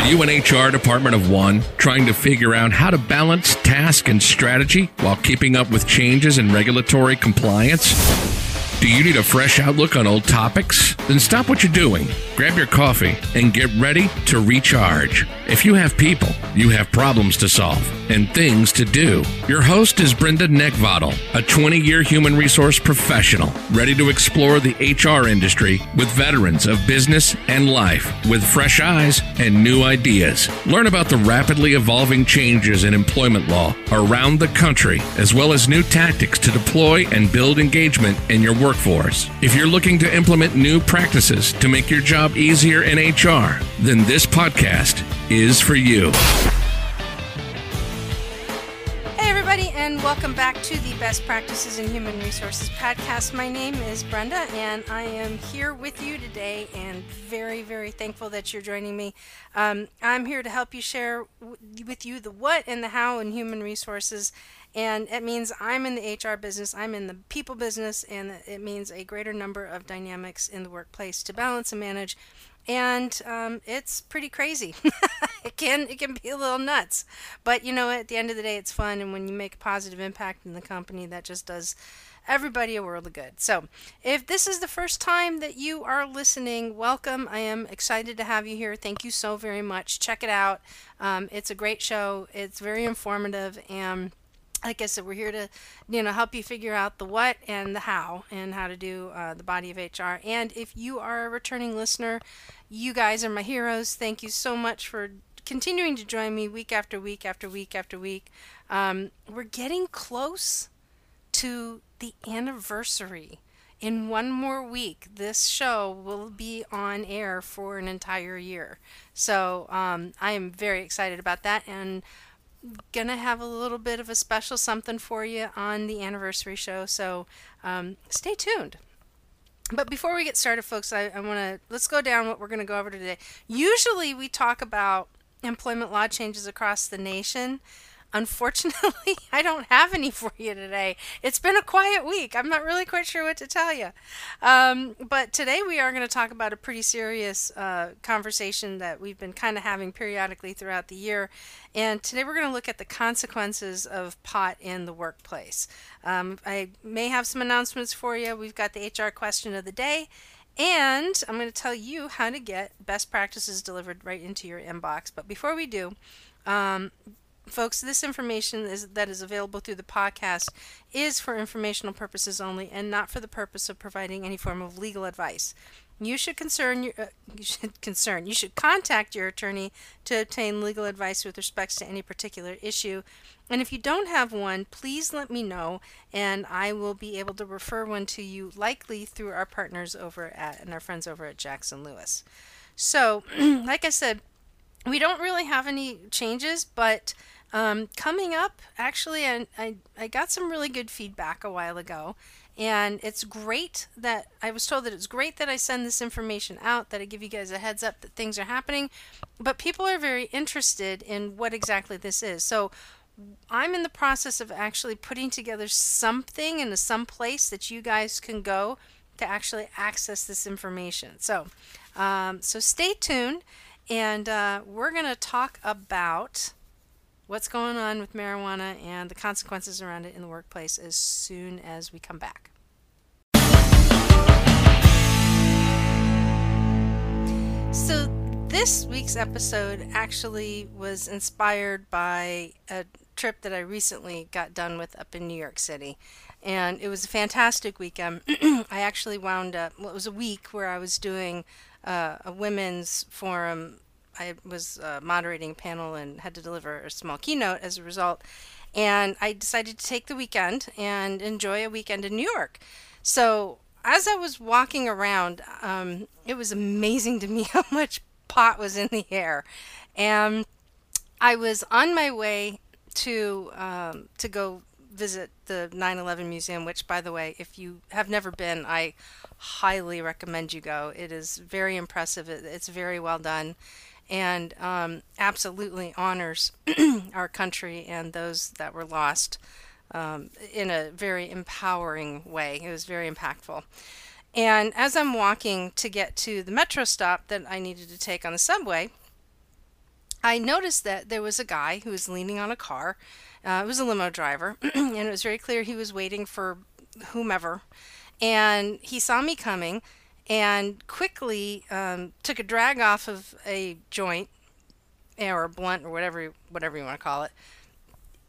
Are you an HR department of one trying to figure out how to balance task and strategy while keeping up with changes in regulatory compliance? Do you need a fresh outlook on old topics? Then stop what you're doing, grab your coffee, and get ready to recharge. If you have people, you have problems to solve and things to do. Your host is Brenda Neckvatal, a 20 year human resource professional, ready to explore the HR industry with veterans of business and life with fresh eyes and new ideas. Learn about the rapidly evolving changes in employment law around the country, as well as new tactics to deploy and build engagement in your workforce. If you're looking to implement new practices to make your job easier in HR, then this podcast is for you. Hey, everybody, and welcome back to the Best Practices in Human Resources podcast. My name is Brenda, and I am here with you today, and very, very thankful that you're joining me. Um, I'm here to help you share w- with you the what and the how in human resources. And it means I'm in the HR business, I'm in the people business, and it means a greater number of dynamics in the workplace to balance and manage and um, it's pretty crazy. it can it can be a little nuts, but you know at the end of the day it's fun, and when you make a positive impact in the company, that just does everybody a world of good. So, if this is the first time that you are listening, welcome. I am excited to have you here. Thank you so very much. Check it out. Um, it's a great show. It's very informative and like I said, we're here to, you know, help you figure out the what and the how and how to do uh, the body of HR. And if you are a returning listener, you guys are my heroes. Thank you so much for continuing to join me week after week after week after week. Um, we're getting close to the anniversary. In one more week, this show will be on air for an entire year. So um, I am very excited about that. And gonna have a little bit of a special something for you on the anniversary show so um, stay tuned. But before we get started folks i, I want to let's go down what we're going to go over today. Usually we talk about employment law changes across the nation Unfortunately, I don't have any for you today. It's been a quiet week. I'm not really quite sure what to tell you. Um, but today we are going to talk about a pretty serious uh, conversation that we've been kind of having periodically throughout the year. And today we're going to look at the consequences of pot in the workplace. Um, I may have some announcements for you. We've got the HR question of the day. And I'm going to tell you how to get best practices delivered right into your inbox. But before we do, um, folks, this information is, that is available through the podcast is for informational purposes only and not for the purpose of providing any form of legal advice. You should concern your uh, you should concern you should contact your attorney to obtain legal advice with respect to any particular issue. And if you don't have one, please let me know and I will be able to refer one to you likely through our partners over at and our friends over at Jackson Lewis. So, like I said, we don't really have any changes, but um, coming up, actually, I, I, I got some really good feedback a while ago. And it's great that I was told that it's great that I send this information out, that I give you guys a heads up that things are happening. But people are very interested in what exactly this is. So I'm in the process of actually putting together something in some place that you guys can go to actually access this information. So, um, so stay tuned, and uh, we're going to talk about what's going on with marijuana and the consequences around it in the workplace as soon as we come back. So, this week's episode actually was inspired by a trip that I recently got done with up in New York City. And it was a fantastic weekend. I actually wound up, well, it was a week where I was doing uh, a women's forum I was uh, moderating a panel and had to deliver a small keynote as a result. And I decided to take the weekend and enjoy a weekend in New York. So as I was walking around, um, it was amazing to me how much pot was in the air. And I was on my way to um, to go visit the 9/11 museum, which, by the way, if you have never been, I highly recommend you go. It is very impressive. it's very well done and um, absolutely honors our country and those that were lost um, in a very empowering way. It was very impactful. And as I'm walking to get to the metro stop that I needed to take on the subway, I noticed that there was a guy who was leaning on a car. Uh, it was a limo driver, and it was very clear he was waiting for whomever. And he saw me coming and quickly um, took a drag off of a joint or a blunt or whatever whatever you want to call it,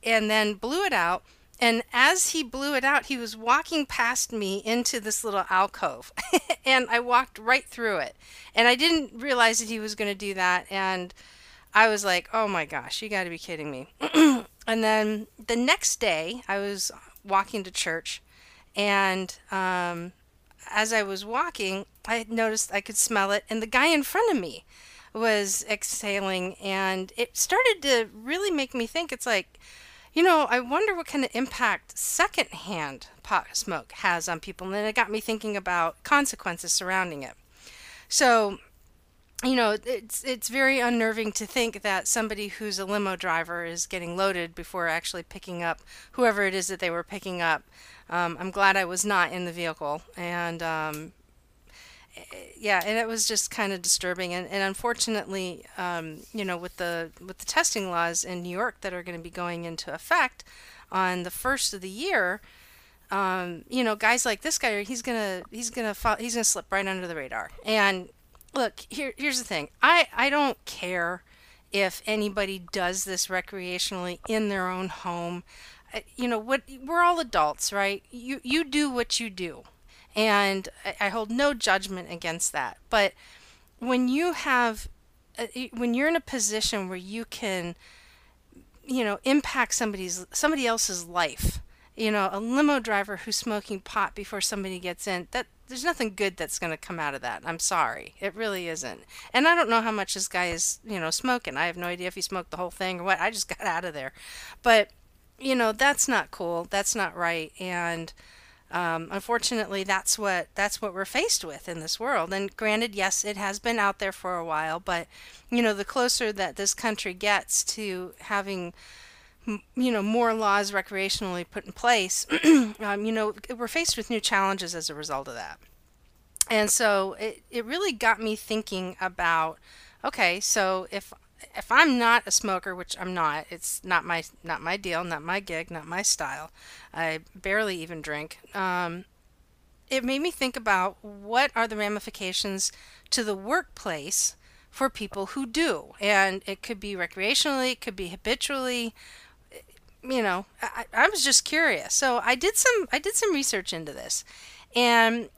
and then blew it out. And as he blew it out, he was walking past me into this little alcove, and I walked right through it. And I didn't realize that he was going to do that, and I was like, "Oh my gosh, you got to be kidding me!" and then the next day, I was walking to church, and um, as I was walking, I noticed I could smell it, and the guy in front of me was exhaling, and it started to really make me think. It's like, you know, I wonder what kind of impact secondhand pot smoke has on people, and then it got me thinking about consequences surrounding it. So you know, it's it's very unnerving to think that somebody who's a limo driver is getting loaded before actually picking up whoever it is that they were picking up. Um, I'm glad I was not in the vehicle, and um, yeah, and it was just kind of disturbing. And, and unfortunately, um, you know, with the with the testing laws in New York that are going to be going into effect on the first of the year. Um, you know, guys like this guy, he's gonna he's gonna fall, he's gonna slip right under the radar, and look here here's the thing. I i don't care if anybody does this recreationally in their own home. You know what we're all adults right? You you do what you do. And i, I hold no judgment against that. But when you have uh, when you're in a position where you can you know impact somebody's somebody else's life you know a limo driver who's smoking pot before somebody gets in that there's nothing good that's going to come out of that. I'm sorry. It really isn't. And I don't know how much this guy is, you know, smoking. I have no idea if he smoked the whole thing or what. I just got out of there. But, you know, that's not cool. That's not right. And um, unfortunately, that's what that's what we're faced with in this world. And granted, yes, it has been out there for a while, but you know, the closer that this country gets to having you know more laws recreationally put in place um, you know we're faced with new challenges as a result of that. And so it, it really got me thinking about okay so if if i'm not a smoker which i'm not it's not my not my deal not my gig not my style. I barely even drink. Um, it made me think about what are the ramifications to the workplace for people who do. And it could be recreationally it could be habitually you know, I, I was just curious. So I did some I did some research into this, and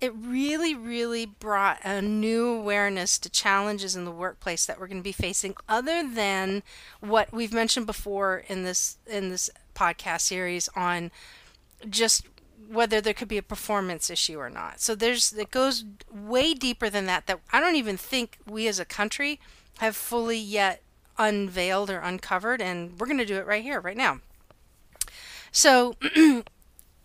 it really, really brought a new awareness to challenges in the workplace that we're going to be facing, other than what we've mentioned before in this in this podcast series on just whether there could be a performance issue or not. So there's it goes way deeper than that. That I don't even think we as a country have fully yet unveiled or uncovered, and we're going to do it right here, right now. So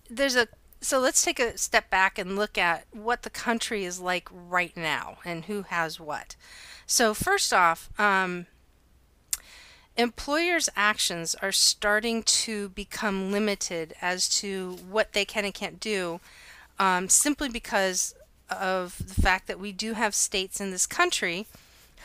there's a so let's take a step back and look at what the country is like right now and who has what. So first off, um, employers' actions are starting to become limited as to what they can and can't do, um, simply because of the fact that we do have states in this country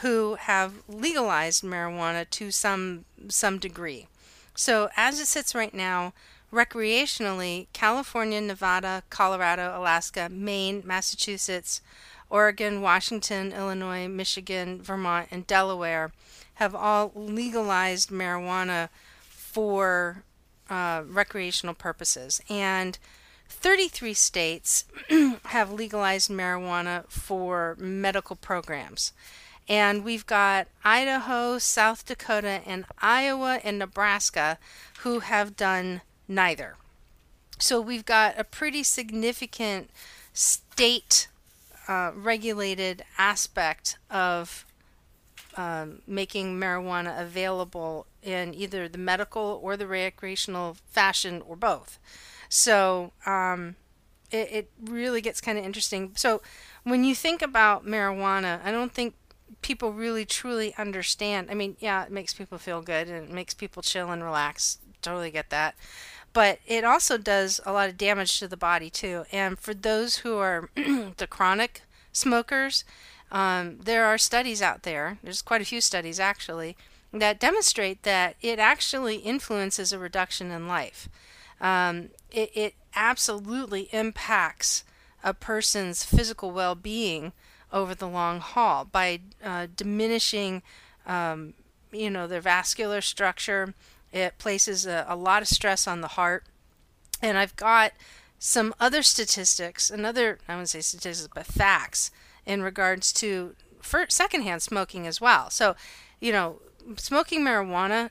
who have legalized marijuana to some some degree. So as it sits right now, recreationally, California, Nevada, Colorado, Alaska, Maine, Massachusetts, Oregon, Washington, Illinois, Michigan, Vermont, and Delaware have all legalized marijuana for uh, recreational purposes. And 33 states have legalized marijuana for medical programs. And we've got Idaho, South Dakota, and Iowa and Nebraska who have done neither. So we've got a pretty significant state uh, regulated aspect of um, making marijuana available in either the medical or the recreational fashion or both. So um, it, it really gets kind of interesting. So when you think about marijuana, I don't think people really truly understand. I mean, yeah, it makes people feel good and it makes people chill and relax. Totally get that. But it also does a lot of damage to the body too. And for those who are the chronic smokers, um, there are studies out there, there's quite a few studies actually, that demonstrate that it actually influences a reduction in life. Um, it, it absolutely impacts a person's physical well being over the long haul by uh, diminishing, um, you know, their vascular structure. It places a, a lot of stress on the heart. And I've got some other statistics, another, I wouldn't say statistics, but facts in regards to for secondhand smoking as well. So, you know, smoking marijuana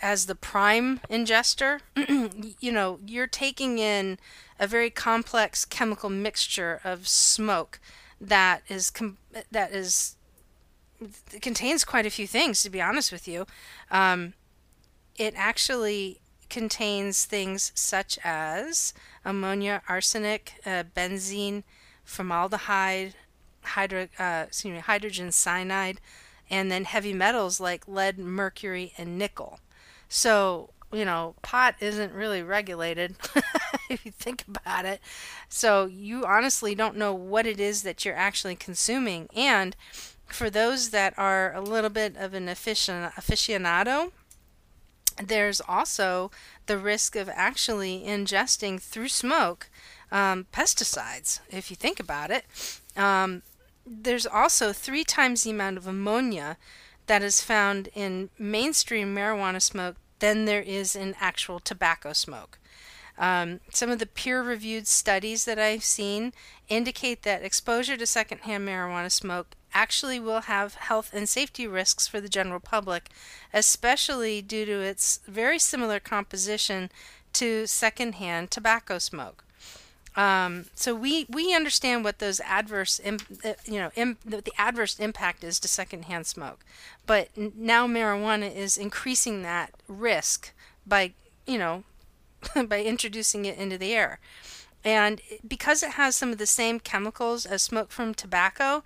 as the prime ingester, you know, you're taking in a very complex chemical mixture of smoke that is com- that is contains quite a few things. To be honest with you, um, it actually contains things such as ammonia, arsenic, uh, benzene, formaldehyde, hydro, uh, excuse me, hydrogen cyanide, and then heavy metals like lead, mercury, and nickel. So, you know, pot isn't really regulated if you think about it. So, you honestly don't know what it is that you're actually consuming. And for those that are a little bit of an aficionado, there's also the risk of actually ingesting through smoke um, pesticides, if you think about it. Um, there's also three times the amount of ammonia that is found in mainstream marijuana smoke than there is in actual tobacco smoke. Um, some of the peer reviewed studies that I've seen indicate that exposure to secondhand marijuana smoke actually will have health and safety risks for the general public, especially due to its very similar composition to secondhand tobacco smoke. Um, so we, we understand what those adverse, uh, you know, the, adverse impact is to secondhand smoke, but now marijuana is increasing that risk by, you know, by introducing it into the air, and because it has some of the same chemicals as smoke from tobacco,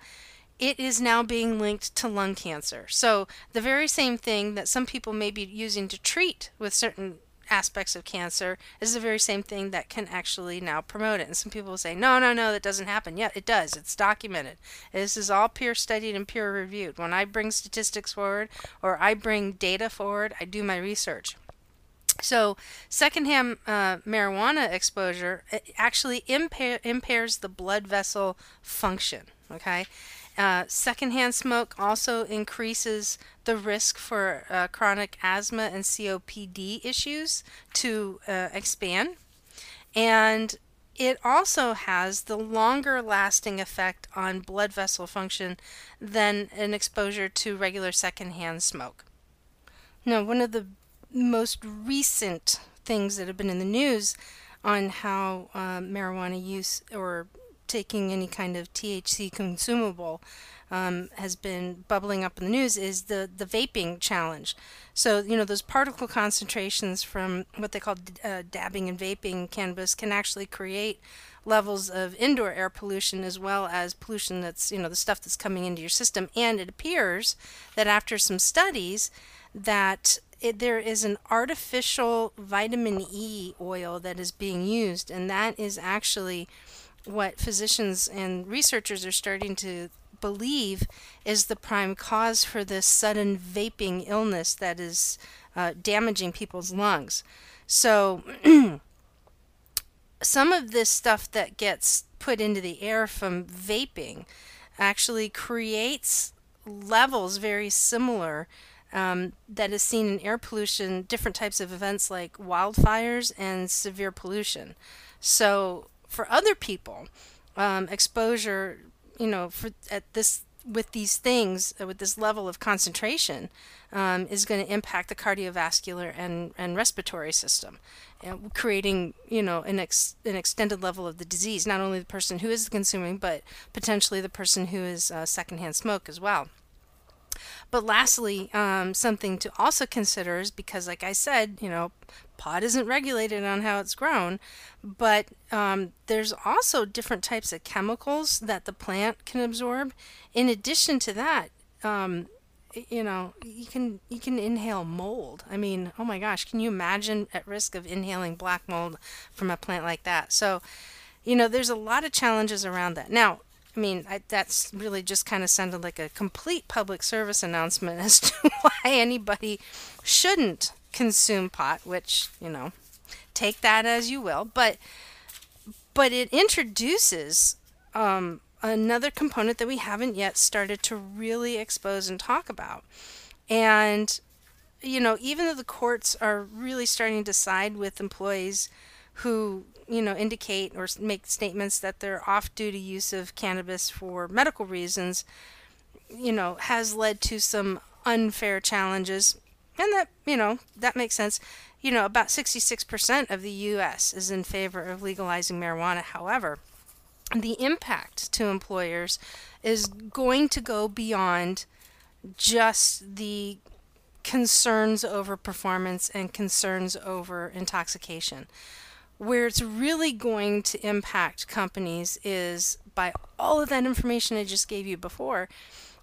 it is now being linked to lung cancer. So the very same thing that some people may be using to treat with certain aspects of cancer is the very same thing that can actually now promote it. And some people will say, no, no, no, that doesn't happen. Yeah, it does. It's documented. This is all peer studied and peer reviewed. When I bring statistics forward or I bring data forward, I do my research. So, secondhand uh, marijuana exposure actually impair, impairs the blood vessel function. Okay, uh, secondhand smoke also increases the risk for uh, chronic asthma and COPD issues to uh, expand. And it also has the longer lasting effect on blood vessel function than an exposure to regular secondhand smoke. Now, one of the most recent things that have been in the news on how uh, marijuana use or taking any kind of THC consumable um, has been bubbling up in the news is the, the vaping challenge. So, you know, those particle concentrations from what they call uh, dabbing and vaping cannabis can actually create levels of indoor air pollution as well as pollution that's, you know, the stuff that's coming into your system. And it appears that after some studies, that it, there is an artificial vitamin E oil that is being used, and that is actually what physicians and researchers are starting to believe is the prime cause for this sudden vaping illness that is uh, damaging people's lungs. So, some of this stuff that gets put into the air from vaping actually creates levels very similar um, that is seen in air pollution, different types of events like wildfires and severe pollution. So, for other people, um, exposure, you know, for at this with these things uh, with this level of concentration um, is going to impact the cardiovascular and, and respiratory system, uh, creating you know an ex, an extended level of the disease. Not only the person who is consuming, but potentially the person who is uh, secondhand smoke as well. But lastly, um, something to also consider is because, like I said, you know, pot isn't regulated on how it's grown, but um, there's also different types of chemicals that the plant can absorb. In addition to that, um, you know, you can you can inhale mold. I mean, oh my gosh, can you imagine at risk of inhaling black mold from a plant like that? So, you know, there's a lot of challenges around that. Now, I mean, I, that's really just kind of sounded like a complete public service announcement as to why anybody shouldn't consume pot, which, you know, take that as you will. But but it introduces um, another component that we haven't yet started to really expose and talk about. And you know, even though the courts are really starting to side with employees who you know indicate or make statements that they're off duty use of cannabis for medical reasons you know has led to some unfair challenges. And that you know that makes sense. You know about 66% of the US is in favor of legalizing marijuana. However the impact to employers is going to go beyond just the concerns over performance and concerns over intoxication where it's really going to impact companies is by all of that information I just gave you before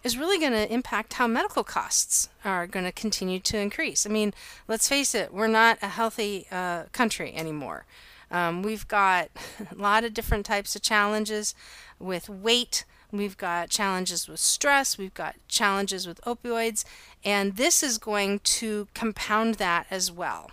is really going to impact how medical costs are going to continue to increase. I mean, let's face it, we're not a healthy uh, country anymore. Um, we've got a lot of different types of challenges with weight. We've got challenges with stress. We've got challenges with opioids. And this is going to compound that as well.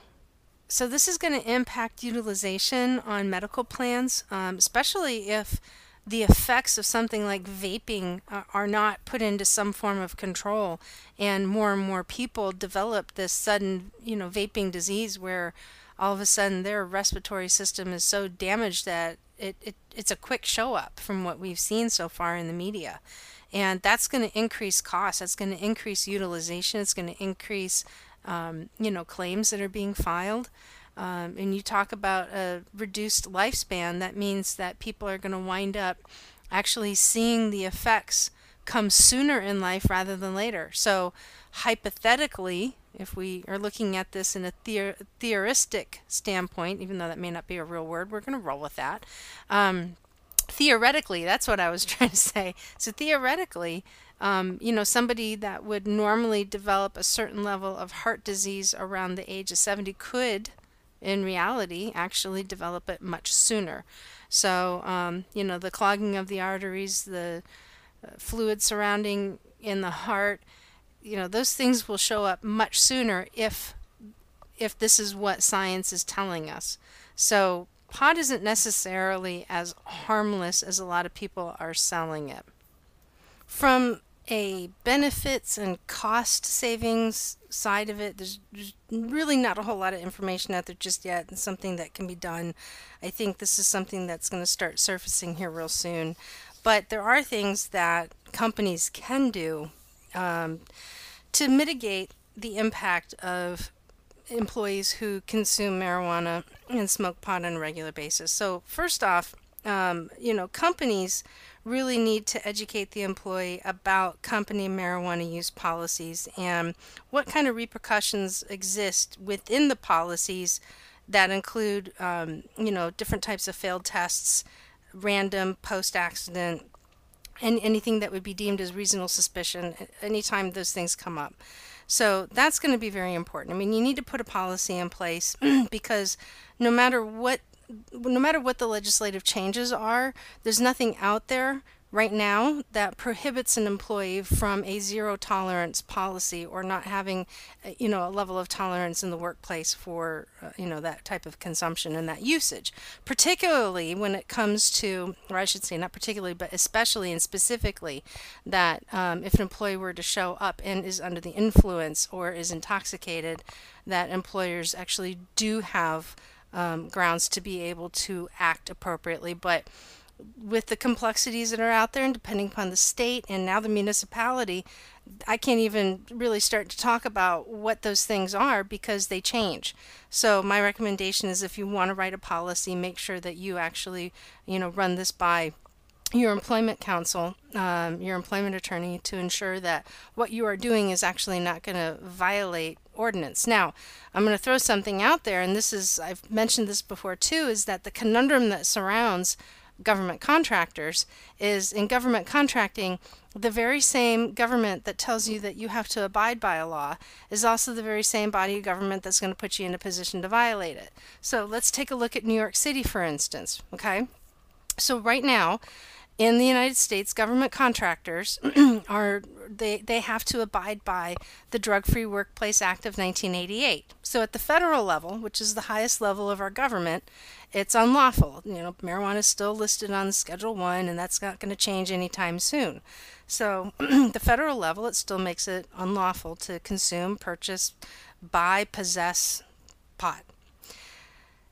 So this is going to impact utilization on medical plans, um, especially if the effects of something like vaping are not put into some form of control and more and more people develop this sudden you know vaping disease where all of a sudden their respiratory system is so damaged that it, it it's a quick show up from what we've seen so far in the media. And that's going to increase costs that's going to increase utilization it's going to increase um, you know, claims that are being filed. Um, and you talk about a reduced lifespan, that means that people are going to wind up actually seeing the effects come sooner in life rather than later. So, hypothetically, if we are looking at this in a theor- theoristic standpoint, even though that may not be a real word, we're going to roll with that. Um, theoretically, that's what I was trying to say. So, theoretically, um, you know, somebody that would normally develop a certain level of heart disease around the age of 70 could, in reality, actually develop it much sooner. So, um, you know, the clogging of the arteries, the uh, fluid surrounding in the heart, you know, those things will show up much sooner if if this is what science is telling us. So, pot isn't necessarily as harmless as a lot of people are selling it. From a benefits and cost savings side of it, there's, there's, really not a whole lot of information out there just yet, and something that can be done. I think this is something that's going to start surfacing here real soon. But there are things that companies can do um, to mitigate the impact of employees who consume marijuana and smoke pot on a regular basis. So, first off, um, you know, companies really need to educate the employee about company marijuana use policies and what kind of repercussions exist within the policies that include, um, you know, different types of failed tests, random post accident, and anything that would be deemed as reasonable suspicion anytime those things come up. So that's going to be very important. I mean, you need to put a policy in place because no matter what no matter what the legislative changes are, there's nothing out there right now that prohibits an employee from a zero tolerance policy or not having uh, you know a level of tolerance in the workplace for uh, you know that type of consumption and that usage. Particularly when it comes to or i should say not particularly but especially and specifically that um, if an employee were to show up and is under the influence or is intoxicated that employers actually do have um, grounds to be able to act appropriately. But with the complexities that are out there, and depending upon the state and now the municipality, I can't even really start to talk about what those things are because they change. So my recommendation is if you want to write a policy, make sure that you actually, you know, run this by your employment counsel, um, your employment attorney, to ensure that what you are doing is actually not going to violate ordinance. Now, I'm going to throw something out there, and this is, I've mentioned this before too, is that the conundrum that surrounds government contractors is in government contracting, the very same government that tells you that you have to abide by a law is also the very same body of government that's going to put you in a position to violate it. So let's take a look at New York City, for instance. Okay. So right now, in the United States, government contractors are they, they have to abide by the Drug Free Workplace Act of 1988. So at the federal level, which is the highest level of our government, it's unlawful. You know, marijuana is still listed on Schedule 1 and that's not going to change anytime soon. So the federal level, it still makes it unlawful to consume, purchase, buy, possess pot.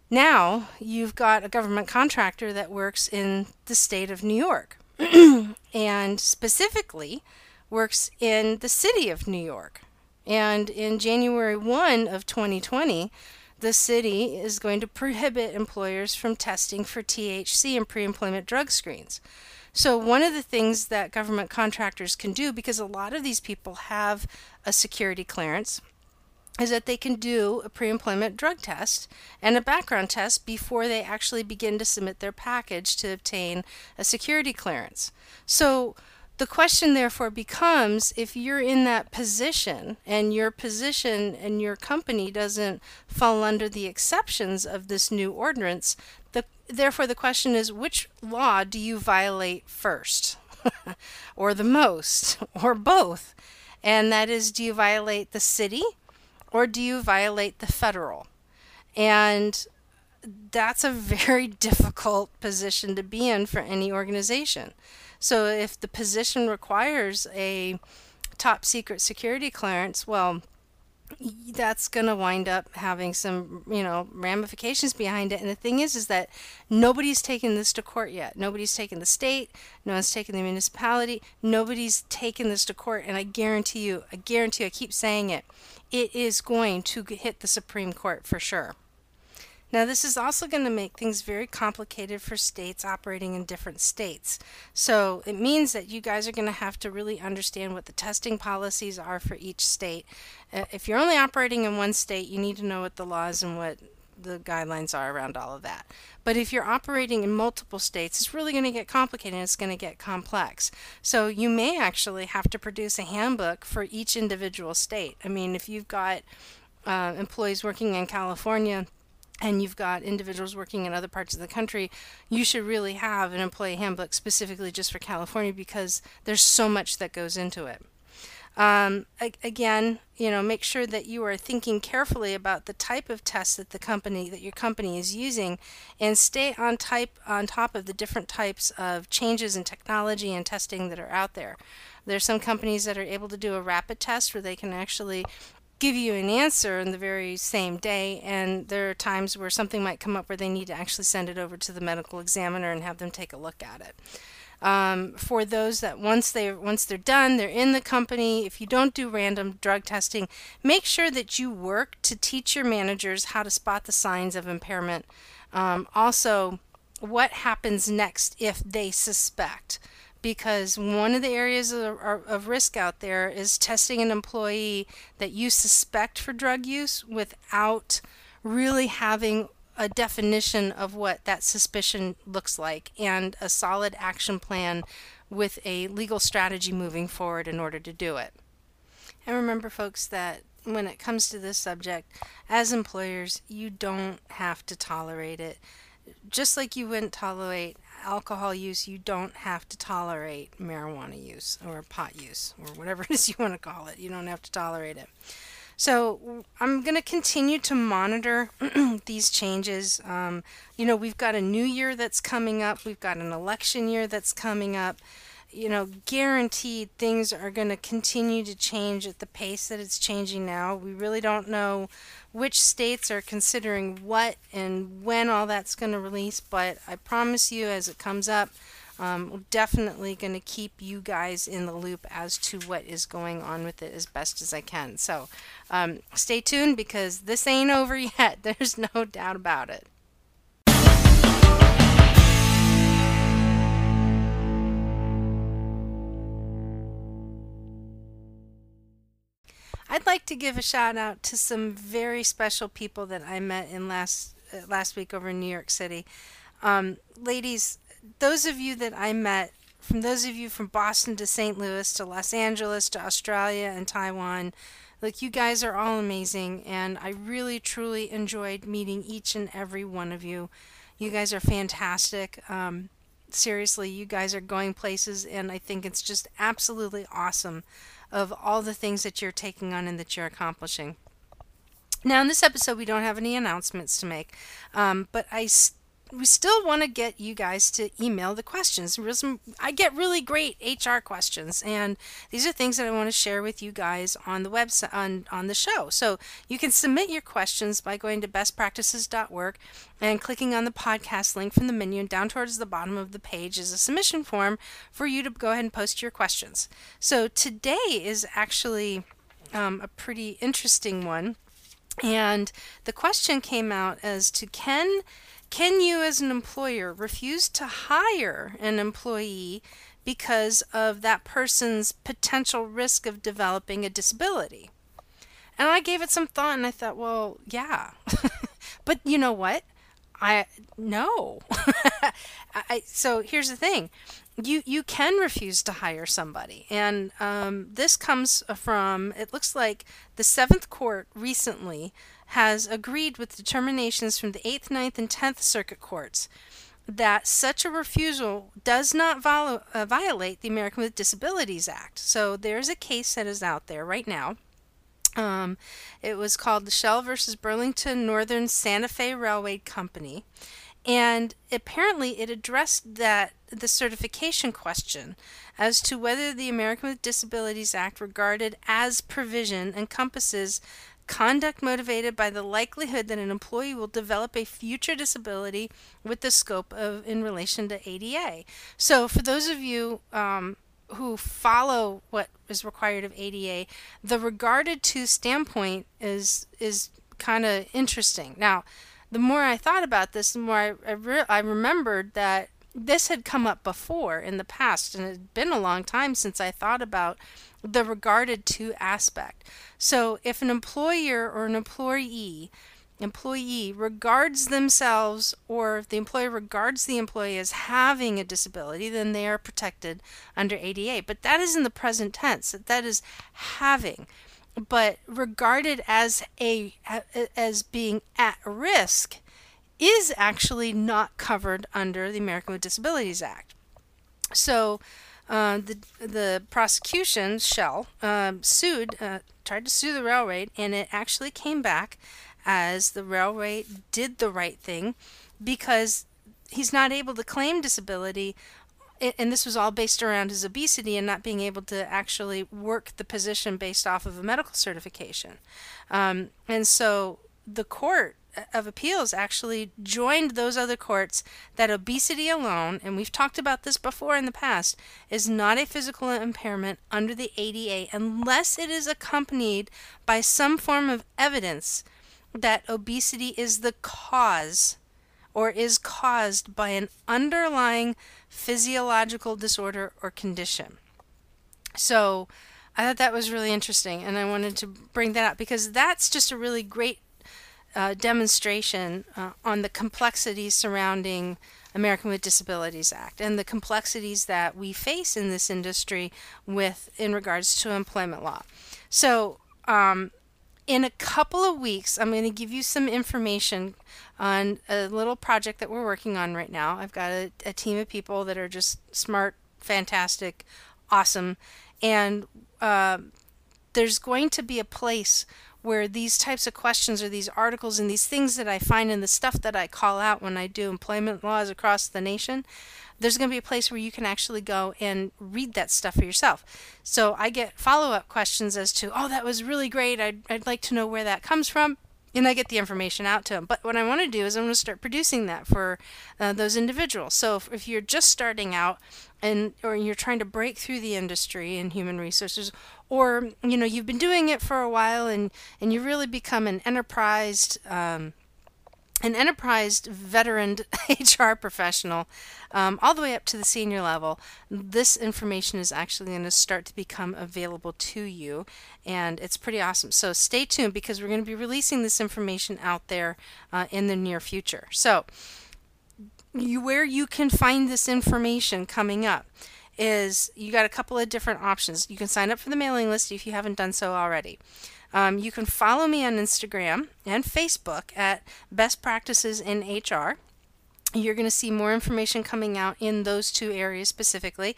Now you've got a government contractor that works in the state of New York and specifically works in the city of New York. And in January 1 of 2020, the city is going to prohibit employers from testing for THC in pre employment drug screens. So, one of the things that government contractors can do, because a lot of these people have a security clearance, is that they can do a pre employment drug test and a background test before they actually begin to submit their package to obtain a security clearance. So the question therefore becomes if you're in that position and your position and your company doesn't fall under the exceptions of this new ordinance, the, therefore the question is which law do you violate first? or the most? Or both? And that is, do you violate the city or do you violate the federal? And that's a very difficult position to be in for any organization. So if the position requires a top secret security clearance, well, that's going to wind up having some, you know, ramifications behind it. And the thing is, is that nobody's taken this to court yet. Nobody's taken the state. No one's taken the municipality. Nobody's taken this to court. And I guarantee you, I guarantee you, I keep saying it, it is going to hit the Supreme Court for sure. Now, this is also going to make things very complicated for states operating in different states. So it means that you guys are going to have to really understand what the testing policies are for each state. Uh, if you're only operating in one state, you need to know what the laws and what the guidelines are around all of that. But if you're operating in multiple states, it's really going to get complicated and it's going to get complex. So you may actually have to produce a handbook for each individual state. I mean, if you've got uh, employees working in California, and you've got individuals working in other parts of the country, you should really have an employee handbook specifically just for California because there's so much that goes into it. Um, again, you know, make sure that you are thinking carefully about the type of test that the company that your company is using, and stay on type on top of the different types of changes in technology and testing that are out there. There's some companies that are able to do a rapid test where they can actually give you an answer in the very same day and there are times where something might come up where they need to actually send it over to the medical examiner and have them take a look at it. Um, for those that once they once they're done they're in the company if you don't do random drug testing make sure that you work to teach your managers how to spot the signs of impairment. Um, also what happens next if they suspect because one of the areas of, of, risk out there is testing an employee that you suspect for drug use without really having a definition of what that suspicion looks like and a solid action plan with a legal strategy moving forward in order to do it. And remember, folks, that when it comes to this subject, as employers, you don't have to tolerate it. Just like you wouldn't tolerate alcohol use, you don't have to tolerate marijuana use or pot use or whatever it is you want to call it. You don't have to tolerate it. So I'm going to continue to monitor these changes. Um, you know, we've got a new year that's coming up, we've got an election year that's coming up you know, guaranteed things are going to continue to change at the pace that it's changing now. We really don't know which states are considering what and when all that's going to release, but I promise you, as it comes up, um, we're definitely going to keep you guys in the loop as to what is going on with it as best as I can. So um, stay tuned because this ain't over yet. There's no doubt about it. I'd like to give a shout out to some very special people that I met in last uh, last week over in New York City. Um, ladies, those of you that I met, from those of you from Boston to St. Louis to Los Angeles to Australia and Taiwan, look, you guys are all amazing, and I really truly enjoyed meeting each and every one of you. You guys are fantastic. Um, seriously, you guys are going places, and I think it's just absolutely awesome of all the things that you're taking on and that you're accomplishing. Now, in this episode, we don't have any announcements to make, um, but I we still want to get you guys to email the questions. I get really great HR questions, and these are things that I want to share with you guys on the website on on the show. So you can submit your questions by going to bestpractices.org and clicking on the podcast link from the menu. And down towards the bottom of the page is a submission form for you to go ahead and post your questions. So today is actually um, a pretty interesting one. And the question came out as to can can you, as an employer, refuse to hire an employee because of that person's potential risk of developing a disability? And I gave it some thought and I thought, well, yeah. but you know what? I no. I, so here's the thing. You you can refuse to hire somebody, and um, this comes from. It looks like the Seventh Court recently has agreed with determinations from the 8th, 9th, and 10th Circuit Courts that such a refusal does not vol- uh, violate the American with Disabilities Act. So there's a case that is out there right now. Um, it was called the Shell versus Burlington Northern Santa Fe Railway Company. And apparently, it addressed that the certification question as to whether the American with Disabilities Act, regarded as provision, encompasses conduct motivated by the likelihood that an employee will develop a future disability with the scope of in relation to ADA. So, for those of you um, who follow what is required of ADA, the regarded to standpoint is is kind of interesting. Now, the more I thought about this, the more I I, re- I remembered that this had come up before in the past, and it had been a long time since I thought about the regarded to aspect. So if an employer or an employee employee regards themselves or the employer regards the employee as having a disability, then they are protected under ADA. But that is in the present tense. That is having. But regarded as a as being at risk is actually not covered under the American with Disabilities Act. So uh, the the prosecution Shell um, sued, uh, tried to sue the railroad, and it actually came back as the railway did the right thing because he's not able to claim disability. And this was all based around his obesity and not being able to actually work the position based off of a medical certification. Um, and so the court of Appeals actually joined those other courts that obesity alone, and we've talked about this before in the past, is not a physical impairment under the ADA unless it is accompanied by some form of evidence that obesity is the cause or is caused by an underlying physiological disorder or condition. So, I thought that was really interesting, and I wanted to bring that up because that's just a really great uh, demonstration uh, on the complexities surrounding American with Disabilities Act and the complexities that we face in this industry with in regards to employment law. So, um, in a couple of weeks, I'm going to give you some information on a little project that we're working on right now. I've got a, a team of people that are just smart, fantastic, awesome, and uh, there's going to be a place where these types of questions or these articles and these things that I find in the stuff that I call out when I do employment laws across the nation, there's going to be a place where you can actually go and read that stuff for yourself. So I get follow up questions as to, oh, that was really great. I'd, I'd like to know where that comes from and I get the information out to them. But what I want to do is I'm going to start producing that for uh, those individuals. So if, if, you're just starting out and or you're trying to break through the industry in human resources, or you know you've been doing it for a while and and you really become an enterprised um, an enterprise veteran HR professional, um, all the way up to the senior level, this information is actually going to start to become available to you, and it's pretty awesome. So stay tuned because we're going to be releasing this information out there uh, in the near future. So, you, where you can find this information coming up is you got a couple of different options. You can sign up for the mailing list if you haven't done so already. Um, you can follow me on Instagram and Facebook at Best Practices in HR. you're going to see more information coming out in those two areas specifically.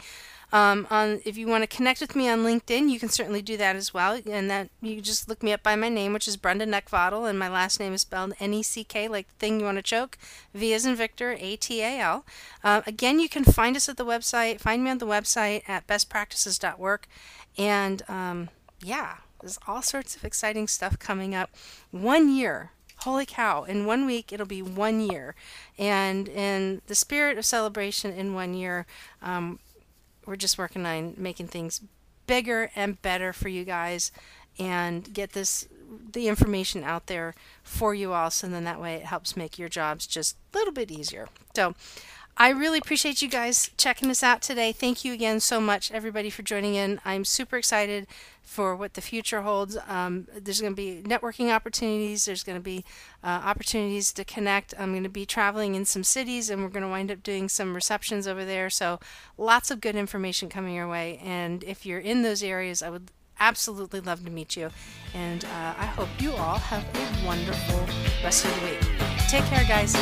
Um, on if you want to connect with me on LinkedIn, you can certainly do that as well. And that you just look me up by my name, which is Brenda Neckvatal, and my last name is spelled N-E-C-K, like the thing you want to choke. V as in Victor, A-T-A-L. Uh, again, you can find us at the website. Find me on the website at bestpractices.work, and um, yeah, there's all sorts of exciting stuff coming up. One year holy cow in one week it'll be one year and in the spirit of celebration in one year um, we're just working on making things bigger and better for you guys and get this the information out there for you all so then that way it helps make your jobs just a little bit easier so I really appreciate you guys checking us out today. Thank you again so much, everybody, for joining in. I'm super excited for what the future holds. Um, there's going to be networking opportunities, there's going to be uh, opportunities to connect. I'm going to be traveling in some cities and we're going to wind up doing some receptions over there. So, lots of good information coming your way. And if you're in those areas, I would absolutely love to meet you. And uh, I hope you all have a wonderful rest of the week. Take care, guys.